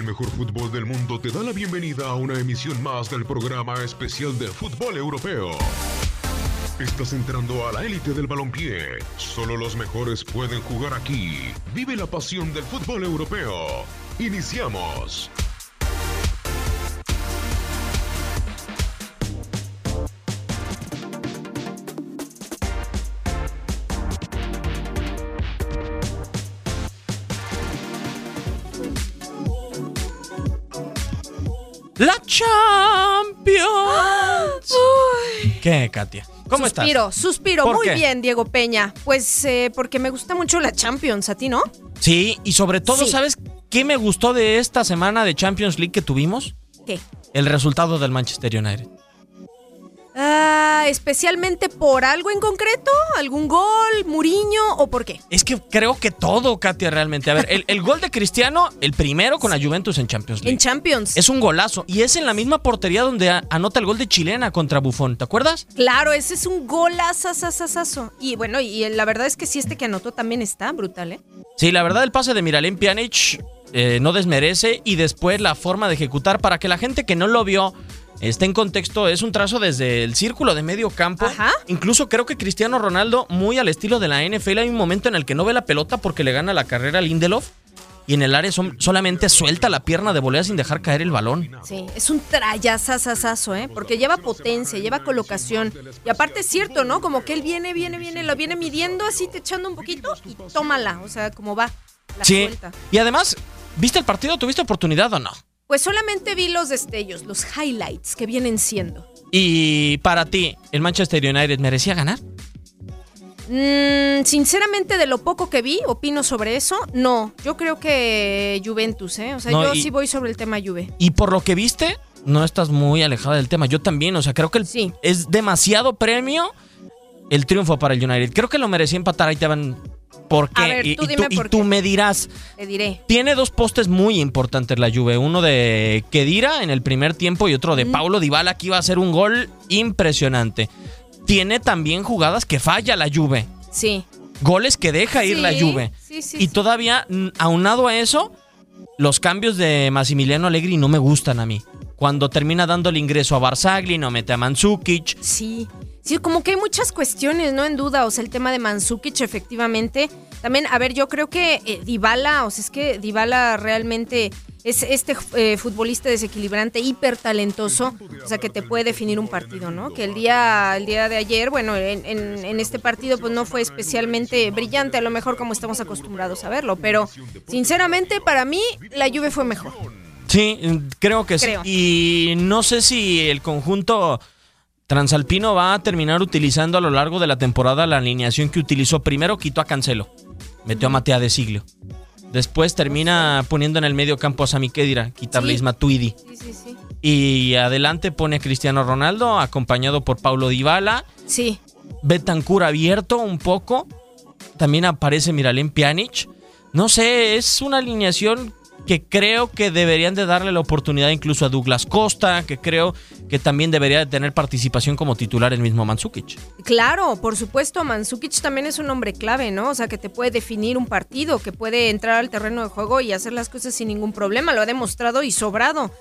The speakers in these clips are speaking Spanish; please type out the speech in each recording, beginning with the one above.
El mejor fútbol del mundo te da la bienvenida a una emisión más del programa especial de fútbol europeo. Estás entrando a la élite del balompié. Solo los mejores pueden jugar aquí. Vive la pasión del fútbol europeo. Iniciamos. La Champions. ¿Qué, Katia? ¿Cómo suspiro, estás? Suspiro, ¿Por muy qué? bien, Diego Peña. Pues eh, porque me gusta mucho la Champions, ¿a ti no? Sí, y sobre todo, Sí. ¿sabes qué me gustó de esta semana de Champions League que tuvimos? ¿Qué? El resultado del Manchester United. Ah, especialmente por algo en concreto, algún gol, Muriño o por qué? Es que creo que todo, Katia, realmente. A ver, el, el gol de Cristiano, el primero con la Juventus en Champions League. En Champions. es un golazo. Y es en la misma portería donde anota el gol de Chilena contra Buffon. ¿Te acuerdas? Claro, ese es un golazazazazazo. Y bueno, y la verdad es que sí, este que anotó también está brutal, ¿eh? Sí, la verdad, el pase de Miralem Pjanic eh, no desmerece. Y después la forma de ejecutar para que la gente que no lo vio esté en contexto. Es un trazo desde el círculo de medio campo. Ajá. Incluso creo que Cristiano Ronaldo, muy al estilo de la NFL, hay un momento en el que no ve la pelota porque le gana la carrera a Lindelof. Y en el área son- solamente suelta la pierna de volea sin dejar caer el balón. Sí, es un trayazazazazo, ¿eh? Porque lleva potencia, lleva colocación. Y aparte es cierto, ¿no? Como que él viene, viene, viene, lo viene midiendo así, te echando un poquito y tómala. O sea, como va. La Sí. suelta. Y además, ¿viste el partido? ¿Tuviste oportunidad o no? Pues solamente vi los destellos, los highlights que vienen siendo. Y para ti, ¿el Manchester United merecía ganar? Mm, sinceramente, de lo poco que vi, opino sobre eso. No, yo creo que Juventus, ¿eh? O sea, No, yo y- sí voy sobre el tema Juve. Y por lo que viste, no estás muy alejada del tema. Yo también, o sea, creo que el- Sí. es demasiado premio el triunfo para el United. Creo que lo merecía empatar, ahí te van. ¿Por qué? A ver, y, tú y dime y por tú qué. me dirás, Te diré. tiene dos postes muy importantes la Juve. Uno de Kedira en el primer tiempo y otro de Paulo Dybala que iba a ser un gol impresionante. Tiene también jugadas que falla la Juve. Sí. Goles que deja ir la Juve. sí, sí, y todavía, mm, aunado a eso, los cambios de Massimiliano Allegri no me gustan a mí. Cuando termina dando el ingreso a Barzagli, no mete a Mandzukic. Sí. Sí, como que hay muchas cuestiones, ¿no? En duda, o sea, el tema de Mansukic, efectivamente. También, a ver, yo creo que eh, Dybala, o sea, es que Dybala realmente es este eh, futbolista desequilibrante, hiper talentoso, o sea, que te puede definir un partido, ¿no? Que el día, el día de ayer, bueno, en, en- en este partido, pues no fue especialmente brillante, a lo mejor como estamos acostumbrados a verlo, pero sinceramente, para mí, la Juve fue mejor. Sí, creo que Creo. sí. Y no sé si el conjunto transalpino va a terminar utilizando a lo largo de la temporada la alineación que utilizó. Primero quitó a Cancelo, metió a Matea de Siglio. Después termina poniendo en el medio campo a Sami Khedira, quita a Sí. Blaise Matuidi. Sí, sí, sí. Y adelante pone a Cristiano Ronaldo, acompañado por Paulo Dybala. Sí, Betancur abierto un poco. También aparece Miralem Pjanic. No sé, es una alineación que creo que deberían de darle la oportunidad incluso a Douglas Costa, que creo que también debería de tener participación como titular el mismo Mandzukic. Claro, por supuesto, Mandzukic también es un hombre clave, ¿no? O sea, que te puede definir un partido, que puede entrar al terreno de juego y hacer las cosas sin ningún problema, lo ha demostrado y sobrado.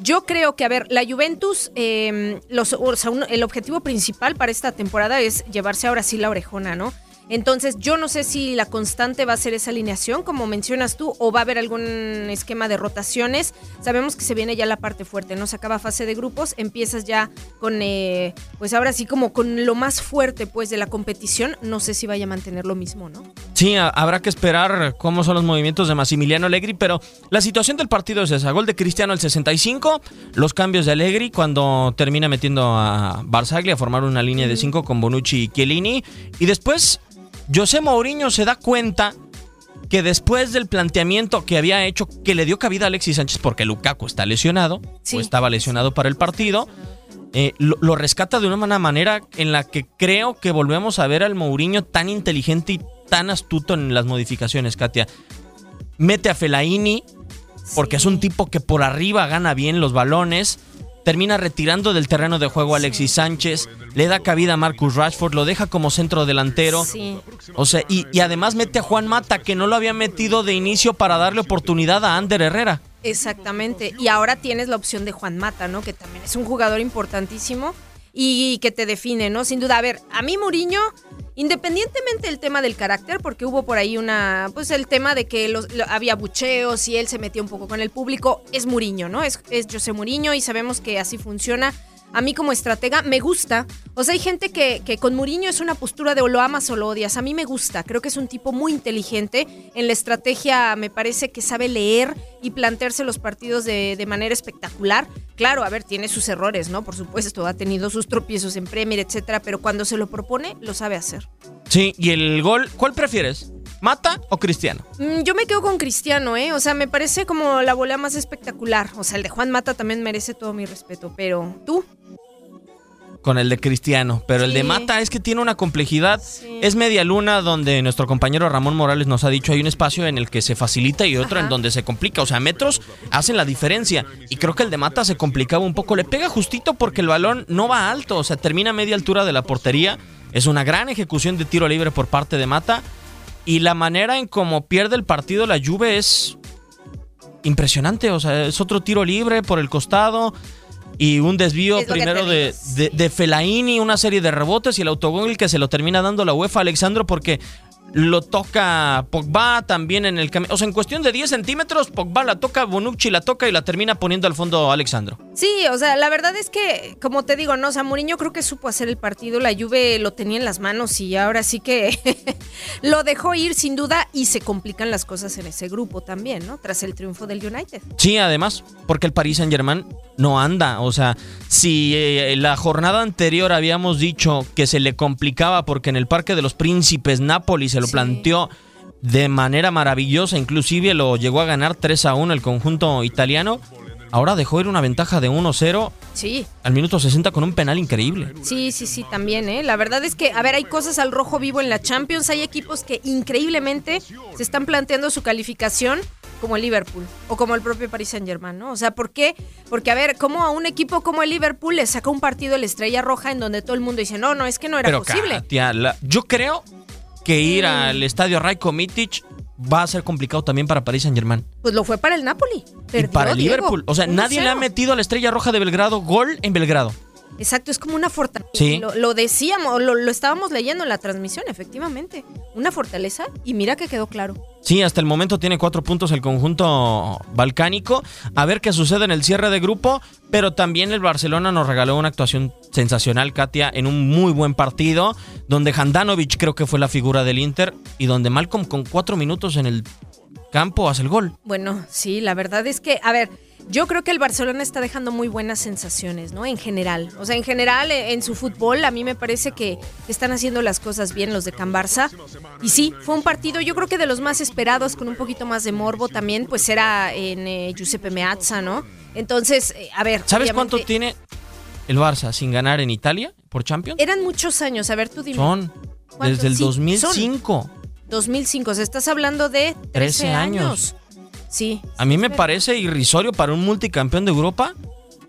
Yo creo que, a ver, la Juventus, eh, los, o sea, el objetivo principal para esta temporada es llevarse ahora sí la orejona, ¿no? Entonces, yo no sé si la constante va a ser esa alineación, como mencionas tú, o va a haber algún esquema de rotaciones. Sabemos que se viene ya la parte fuerte, ¿no? Se acaba fase de grupos, empiezas ya con, eh, pues ahora sí, como con lo más fuerte, pues, de la competición. No sé si vaya a mantener lo mismo, ¿no? Sí, habrá que esperar cómo son los movimientos de Massimiliano Allegri, pero la situación del partido es esa. Gol de Cristiano al 65, los cambios de Allegri cuando termina metiendo a Barzagli a formar una línea de 5 con Bonucci y Chiellini. Y después, José Mourinho se da cuenta que después del planteamiento que había hecho, que le dio cabida a Alexis Sánchez porque Lukaku está lesionado, Sí. o estaba lesionado para el partido, eh, lo, lo rescata de una manera en la que creo que volvemos a ver al Mourinho tan inteligente y tan astuto en las modificaciones, Katia. Mete a Fellaini, porque es un tipo que por arriba gana bien los balones. Termina retirando del terreno de juego a Alexis Sánchez. Le da cabida a Marcus Rashford. Lo deja como centro delantero. Sí. O sea, y, y además mete a Juan Mata, que no lo había metido de inicio para darle oportunidad a Ander Herrera. Exactamente. Y ahora tienes la opción de Juan Mata, ¿no? Que también es un jugador importantísimo y que te define, ¿no? Sin duda. A ver, a mí Muriño, independientemente del tema del carácter, porque hubo por ahí una, pues el tema de que los, había bucheos y él se metió un poco con el público, es Muriño, ¿no? Es, es José Muriño y sabemos que así funciona a mí como estratega me gusta. O sea, hay gente que, con Mourinho es una postura de o lo amas o lo odias. A mí me gusta. Creo que es un tipo muy inteligente. En la estrategia me parece que sabe leer y plantearse los partidos de, de manera espectacular. Claro, a ver, tiene sus errores, ¿no? Por supuesto, ha tenido sus tropiezos en Premier, etcétera, pero cuando se lo propone, lo sabe hacer. Sí, y el gol, ¿cuál prefieres? ¿Mata o Cristiano? Mm, yo me quedo con Cristiano, ¿eh? O sea, me parece como la volea más espectacular. O sea, el de Juan Mata también merece todo mi respeto, pero ¿tú? Con el de Cristiano, pero el de Mata es que tiene una complejidad. Es media luna donde nuestro compañero Ramón Morales nos ha dicho hay un espacio en el que se facilita y otro en donde se complica. O sea, metros hacen la diferencia. Y creo que el de Mata se complicaba un poco. Le pega justito porque el balón no va alto, o sea, termina a media altura de la portería. Es una gran ejecución de tiro libre por parte de Mata y la manera en cómo pierde el partido la Juve es impresionante. O sea, es otro tiro libre por el costado y un desvío primero de, de, de, Fellaini, una serie de rebotes y el autogol que se lo termina dando la UEFA Alexandro porque lo toca Pogba también en el camino. O sea, en cuestión de 10 centímetros, Pogba la toca, Bonucci la toca y la termina poniendo al fondo Alexandro. Sí, o sea, la verdad es que, como te digo, no, o sea, Mourinho creo que supo hacer el partido, la Juve lo tenía en las manos y ahora sí que lo dejó ir sin duda y se complican las cosas en ese grupo también, ¿no? Tras el triunfo del United. Sí, además, porque el Paris Saint-Germain no anda, o sea, si eh, la jornada anterior habíamos dicho que se le complicaba porque en el Parque de los Príncipes Nápoles se lo planteó de manera maravillosa, inclusive lo llegó a ganar 3 a 1 el conjunto italiano. Ahora dejó ir una ventaja de 1-0 sí. al minuto 60 con un penal increíble. Sí, sí, sí, también, ¿eh? La verdad es que, a ver, hay cosas al rojo vivo en la Champions, hay equipos que increíblemente se están planteando su calificación como el Liverpool o como el propio Paris Saint Germain, ¿no? O sea, ¿por qué? Porque, a ver, ¿cómo a un equipo como el Liverpool le saca un partido la Estrella Roja en donde todo el mundo dice, no, no, es que no era Pero, posible? Katia, la- yo creo que ir al estadio Rajko Mitic va a ser complicado también para Paris Saint Germain. Pues lo fue para el Napoli. Y Perdió, para el Liverpool. O sea, 1-0. nadie le ha metido a la estrella roja de Belgrado gol en Belgrado. Exacto, es como una fortaleza. Sí. Lo, lo decíamos, lo, lo estábamos leyendo en la transmisión, efectivamente. Una fortaleza y mira que quedó claro. Sí, hasta el momento tiene cuatro puntos el conjunto balcánico. A ver qué sucede en el cierre de grupo. Pero también el Barcelona nos regaló una actuación sensacional, Katia, en un muy buen partido. Donde Handanovic creo que fue la figura del Inter. Y donde Malcolm con cuatro minutos en el campo hace el gol. Bueno, sí, la verdad es que, a ver, yo creo que el Barcelona está dejando muy buenas sensaciones, ¿no? En general. O sea, en general, eh, en su fútbol, a mí me parece que están haciendo las cosas bien los de Can Barça. Y sí, fue un partido, yo creo que de los más esperados, con un poquito más de morbo también, pues era en eh, Giuseppe Meazza, ¿no? Entonces, eh, a ver. ¿Sabes cuánto tiene el Barça sin ganar en Italia por Champions? Eran muchos años, a ver, tú dime. Son ¿Cuántos? desde el Sí, 2005. 2005, o sea, estás hablando de 13, 13 años. años. Sí. A mí me parece irrisorio para un multicampeón de Europa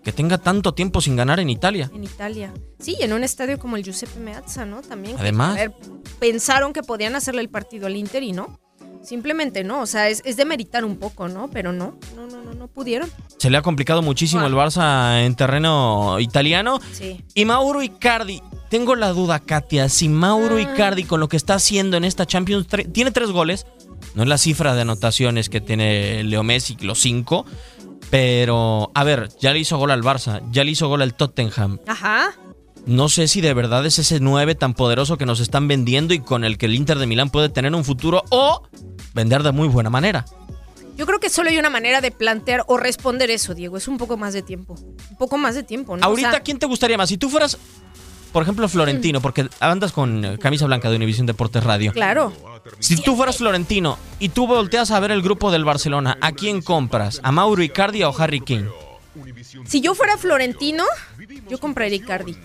que tenga tanto tiempo sin ganar en Italia. En Italia. Sí, y en un estadio como el Giuseppe Meazza, ¿no? También. Además. a ver, pensaron que podían hacerle el partido al Inter y no. Simplemente no. O sea, es, es de meritar un poco, ¿no? Pero no, no, no, no, no pudieron. Se le ha complicado muchísimo el Barça en terreno italiano. Sí. Y Mauro Icardi, tengo la duda, Katia, si Mauro Ah. Icardi con lo que está haciendo en esta Champions tiene tres goles, no es la cifra de anotaciones que tiene Leo Messi, los cinco, pero a ver, ya le hizo gol al Barça, ya le hizo gol al Tottenham. Ajá. No sé si de verdad es ese 9 tan poderoso que nos están vendiendo y con el que el Inter de Milán puede tener un futuro o vender de muy buena manera. Yo creo que solo hay una manera de plantear o responder eso, Diego. Es un poco más de tiempo. Un poco más de tiempo, ¿no? O Ahorita, sea, ¿quién te gustaría más? Si tú fueras, por ejemplo, Florentino, porque andas con camisa blanca de Univisión Deportes Radio. Claro. Si tú fueras Florentino y tú volteas a ver el grupo del Barcelona, ¿a quién compras? ¿A Mauro Icardi o Harry Kane? Si yo fuera Florentino, yo compraría Icardi.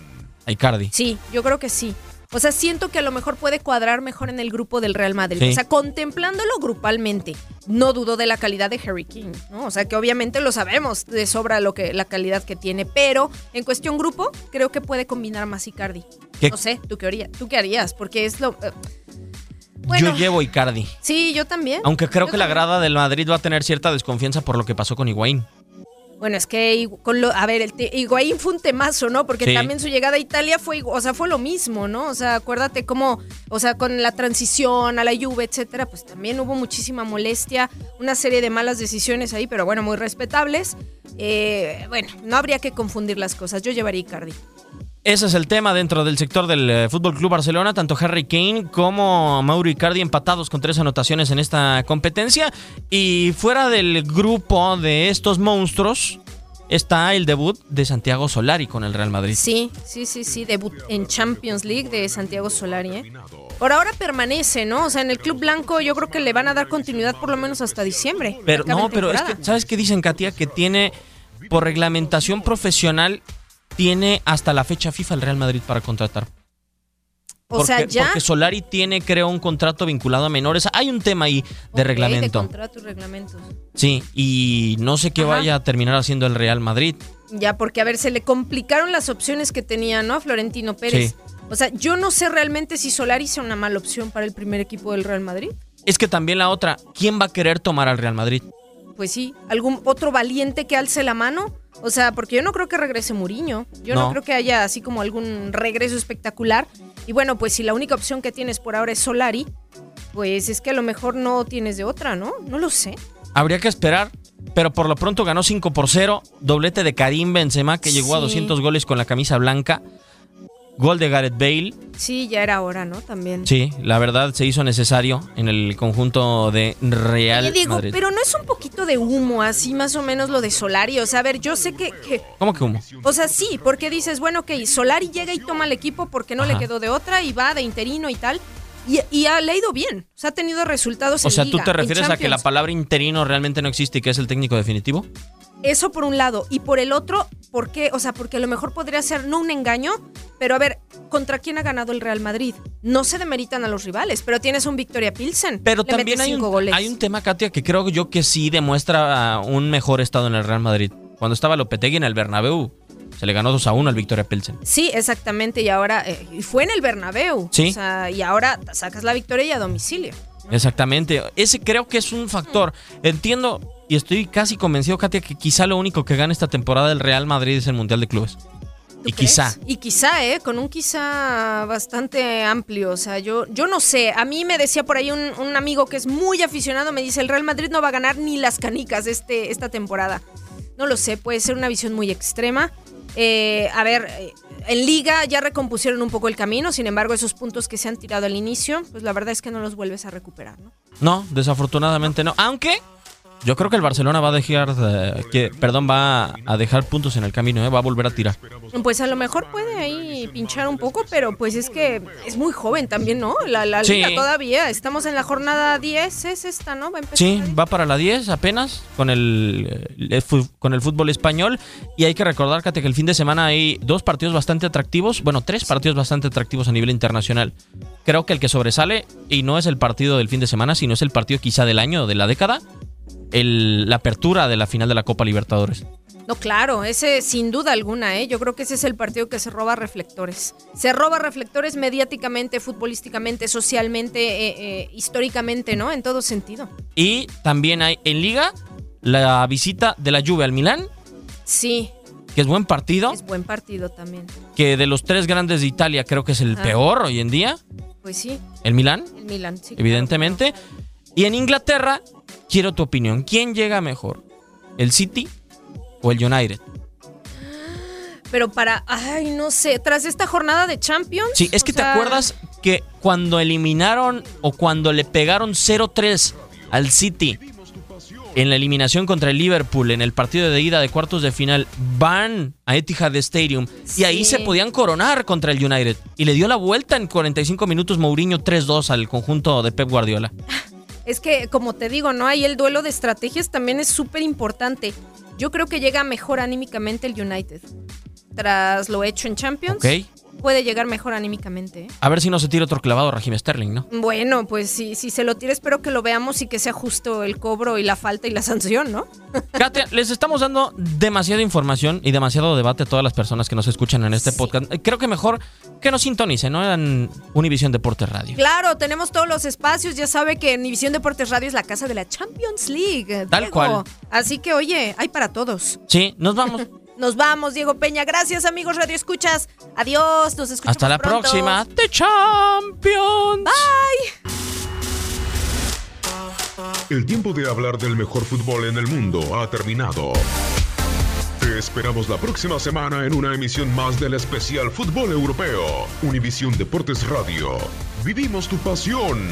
A Icardi. Sí, yo creo que sí. O sea, siento que a lo mejor puede cuadrar mejor en el grupo del Real Madrid. Sí. O sea, contemplándolo grupalmente, no dudo de la calidad de Harry King, ¿no? O sea, que obviamente lo sabemos de sobra lo que la calidad que tiene, pero en cuestión grupo, creo que puede combinar más Icardi. ¿Qué? No sé, ¿tú qué harías? ¿Tú qué harías? Porque es lo... eh, Bueno. Yo llevo Icardi. Sí, yo también. Aunque creo Yo que la grada del Madrid va a tener cierta desconfianza por lo que pasó con Higuaín. Bueno, es que Higu- con lo, a ver, el Higuaín fue un temazo, ¿no? Porque Sí. también su llegada a Italia fue, o sea, fue lo mismo, ¿no? O sea, acuérdate cómo, o sea, con la transición a la Juve, etcétera, pues también hubo muchísima molestia, una serie de malas decisiones ahí, pero bueno, muy respetables. Eh, bueno, no habría que confundir las cosas. Yo llevaría Icardi. Ese es el tema dentro del sector del eh, Fútbol Club Barcelona. Tanto Harry Kane como Mauro Icardi empatados con tres anotaciones en esta competencia. Y fuera del grupo de estos monstruos está el debut de Santiago Solari con el Real Madrid. Sí, sí, sí, sí, debut en Champions League de Santiago Solari, ¿eh? Por ahora permanece, ¿no? O sea, en el Club Blanco yo creo que le van a dar continuidad por lo menos hasta diciembre. Pero no, pero es que, ¿sabes qué dicen, Katia? Que tiene, por reglamentación profesional, tiene hasta la fecha FIFA el Real Madrid para contratar. O sea, Porque- ya... Porque Solari tiene, creo, un contrato vinculado a menores. Hay un tema ahí de reglamento. De contrato y reglamentos. Sí, y no sé qué Ajá. vaya a terminar haciendo el Real Madrid. Ya, porque a ver, se le complicaron las opciones que tenía, ¿no? A Florentino Pérez. Sí. O sea, yo no sé realmente si Solari sea una mala opción para el primer equipo del Real Madrid. Es que también la otra, ¿quién va a querer tomar al Real Madrid? Pues sí, algún otro valiente que alce la mano. O sea, porque yo no creo que regrese Muriño. Yo no. No. creo que haya así como algún regreso espectacular. Y bueno, pues si la única opción que tienes por ahora es Solari, pues es que a lo mejor no tienes de otra, ¿no? No lo sé. Habría que esperar, pero por lo pronto ganó 5 por 0, doblete de Karim Benzema que llegó a Sí. 200 goles con la camisa blanca. Gol de Gareth Bale. Sí, ya era hora, ¿no? También. Sí, la verdad se hizo necesario en el conjunto de Real Oye, Diego, Madrid. pero no es un poquito de humo, así más o menos lo de Solari. O sea, a ver, yo sé que, que- ¿Cómo que humo? o sea, sí, porque dices, bueno, ok, Solari llega y toma el equipo porque no Ajá. le quedó de otra y va de interino y tal. Y, y ha leído bien, o sea, ha tenido resultados O en sea, ¿tú te refieres a que la palabra interino realmente no existe y que es el técnico definitivo? Eso por un lado. Y por el otro, ¿por qué? O sea, porque a lo mejor podría ser no un engaño, pero a ver, ¿contra quién ha ganado el Real Madrid? No se demeritan a los rivales, pero tienes un Victoria Pilsen. Pero le también hay un, goles. hay un tema, Katia, que creo yo que sí demuestra ah, un mejor estado en el Real Madrid. Cuando estaba Lopetegui en el Bernabéu, se le ganó 2 a 1 al Victoria Pilsen. Sí, exactamente. Y ahora, eh, y fue en el Bernabéu. Sí. O sea, y ahora sacas la victoria y a domicilio. Exactamente. Ese creo que es un factor. Entiendo y estoy casi convencido, Katia, que quizá lo único que gana esta temporada del Real Madrid es el Mundial de Clubes. ¿Tú Y crees? quizá. Y quizá, ¿eh? Con un quizá bastante amplio. O sea, yo, yo no sé. A mí me decía por ahí un, un amigo que es muy aficionado, me dice, el Real Madrid no va a ganar ni las canicas este, esta temporada. No lo sé, puede ser una visión muy extrema. Eh, a ver, eh, en liga ya recompusieron un poco el camino, sin embargo, esos puntos que se han tirado al inicio, pues la verdad es que no los vuelves a recuperar, ¿no? No, desafortunadamente no. Aunque yo creo que el Barcelona va a dejar, eh, que, perdón, va a dejar puntos en el camino, eh, va a volver a tirar. Pues a lo mejor puede ahí pinchar un poco, pero pues es que es muy joven también, ¿no? La, la Sí. liga todavía. Estamos en la jornada 10, es esta, ¿no? Va a empezar Sí, va para la 10 apenas con el, eh, con el fútbol español. Y hay que recordar, Kate, que el fin de semana hay dos partidos bastante atractivos. Bueno, tres partidos bastante atractivos a nivel internacional. Creo que el que sobresale, y no es el partido del fin de semana, sino es el partido quizá del año, de la década, el- la apertura de la final de la Copa Libertadores. No, claro, ese sin duda alguna, ¿eh? Yo creo que ese es el partido que se roba reflectores. Se roba reflectores mediáticamente, futbolísticamente, socialmente, eh, eh, históricamente, ¿no? En todo sentido. Y también hay en Liga la visita de la Juve al Milán, Sí, que es buen partido, es buen partido también. que de los tres grandes de Italia creo que es el Ajá. peor hoy en día, Pues sí, el Milán. el Milan, sí. claro, evidentemente. Y en Inglaterra, quiero tu opinión. ¿Quién llega mejor? ¿El City o el United? Pero para, ay, no sé, tras esta jornada de Champions. Sí, es que te sea, acuerdas que cuando eliminaron o cuando le pegaron 0-3 al City en la eliminación contra el Liverpool en el partido de ida de cuartos de final, van a Etihad Stadium y ahí se podían coronar contra el United. Y le dio la vuelta en 45 minutos Mourinho 3-2 al conjunto de Pep Guardiola. Es que, como te digo, ¿no? Ahí el duelo de estrategias también es súper importante. Yo creo que llega mejor anímicamente el United. Tras lo hecho en Champions. Puede llegar mejor anímicamente. ¿eh? A ver si no se tira otro clavado Raheem Sterling, ¿no? Bueno, pues si, si se lo tira, espero que lo veamos y que sea justo el cobro y la falta y la sanción, ¿no? Katia, les estamos dando demasiada información y demasiado debate a todas las personas que nos escuchan en este podcast. Creo que mejor que nos sintonicen, ¿no? En Univisión Deportes Radio. Claro, tenemos todos los espacios. Ya sabe que Univisión Deportes Radio es la casa de la Champions League. Tal Diego. cual. Así que, oye, hay para todos. Sí, nos vamos. Nos vamos, Diego Peña. Gracias, amigos Radio Escuchas. Adiós, nos escuchamos Hasta la pronto. próxima. The Champions. Bye. El tiempo de hablar del mejor fútbol en el mundo ha terminado. Te esperamos la próxima semana en una emisión más del especial Fútbol Europeo. Univisión Deportes Radio. Vivimos tu pasión.